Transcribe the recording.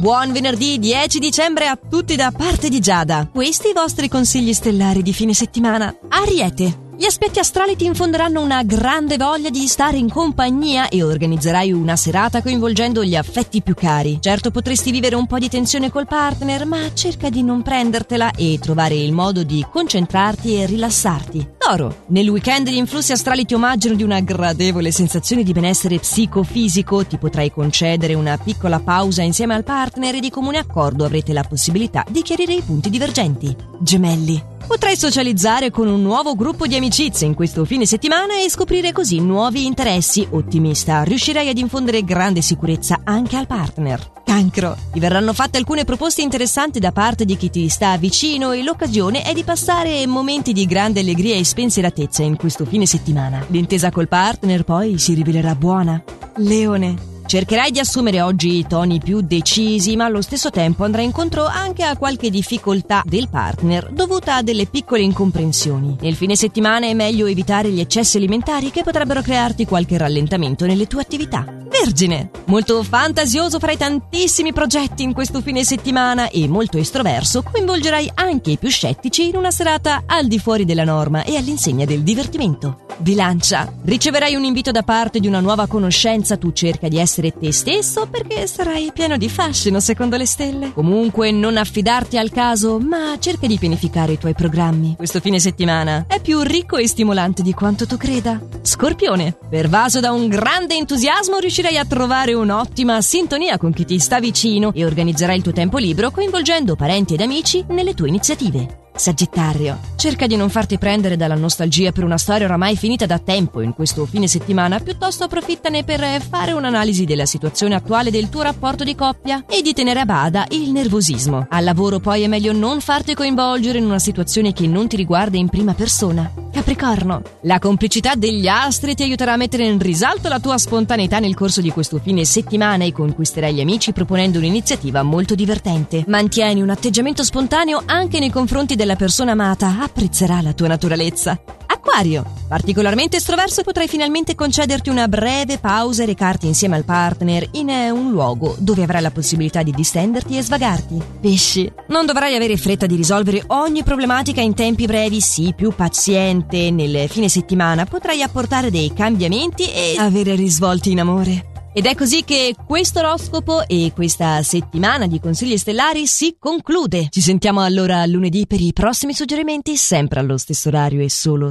Buon venerdì 10 dicembre a tutti da parte di Giada. Questi i vostri consigli stellari di fine settimana. Ariete. Gli aspetti astrali ti infonderanno una grande voglia di stare in compagnia e organizzerai una serata coinvolgendo gli affetti più cari. Certo potresti vivere un po' di tensione col partner, ma cerca di non prendertela e trovare il modo di concentrarti e rilassarti. Toro, nel weekend gli influssi astrali ti omaggiano di una gradevole sensazione di benessere psicofisico, ti potrai concedere una piccola pausa insieme al partner e di comune accordo avrete la possibilità di chiarire i punti divergenti. Gemelli. Potrai socializzare con un nuovo gruppo di amicizie in questo fine settimana e scoprire così nuovi interessi. Ottimista, riuscirai ad infondere grande sicurezza anche al partner. Cancro. Ti verranno fatte alcune proposte interessanti da parte di chi ti sta vicino e l'occasione è di passare momenti di grande allegria e spensieratezza in questo fine settimana. L'intesa col partner poi si rivelerà buona. Leone. Cercherai di assumere oggi i toni più decisi, ma allo stesso tempo andrai incontro anche a qualche difficoltà del partner dovuta a delle piccole incomprensioni. Nel fine settimana è meglio evitare gli eccessi alimentari che potrebbero crearti qualche rallentamento nelle tue attività. Vergine! Molto fantasioso, farai tantissimi progetti in questo fine settimana e molto estroverso, coinvolgerai anche i più scettici in una serata al di fuori della norma e all'insegna del divertimento. Bilancia. Riceverai un invito da parte di una nuova conoscenza, tu cerca di essere te stesso perché sarai pieno di fascino secondo le stelle. Comunque non affidarti al caso, ma cerca di pianificare i tuoi programmi. Questo fine settimana è più ricco e stimolante di quanto tu creda. Scorpione. Pervaso da un grande entusiasmo riuscirai a trovare un'ottima sintonia con chi ti sta vicino e organizzerai il tuo tempo libero coinvolgendo parenti ed amici nelle tue iniziative. Sagittario, cerca di non farti prendere dalla nostalgia per una storia oramai finita da tempo in questo fine settimana, piuttosto approfittane per fare un'analisi della situazione attuale del tuo rapporto di coppia e di tenere a bada il nervosismo. Al lavoro poi è meglio non farti coinvolgere in una situazione che non ti riguarda in prima persona. Capricorno, la complicità degli astri ti aiuterà a mettere in risalto la tua spontaneità nel corso di questo fine settimana e conquisterai gli amici proponendo un'iniziativa molto divertente. Mantieni un atteggiamento spontaneo anche nei confronti della persona amata, apprezzerà la tua naturalezza. Acquario. Particolarmente estroverso potrai finalmente concederti una breve pausa e recarti insieme al partner in eh, un luogo dove avrai la possibilità di distenderti e svagarti. Pesci. Non dovrai avere fretta di risolvere ogni problematica in tempi brevi, sii più paziente. Nel fine settimana potrai apportare dei cambiamenti e avere risvolti in amore. Ed è così che questo oroscopo e questa settimana di consigli stellari si conclude. Ci sentiamo allora lunedì per i prossimi suggerimenti, sempre allo stesso orario e solo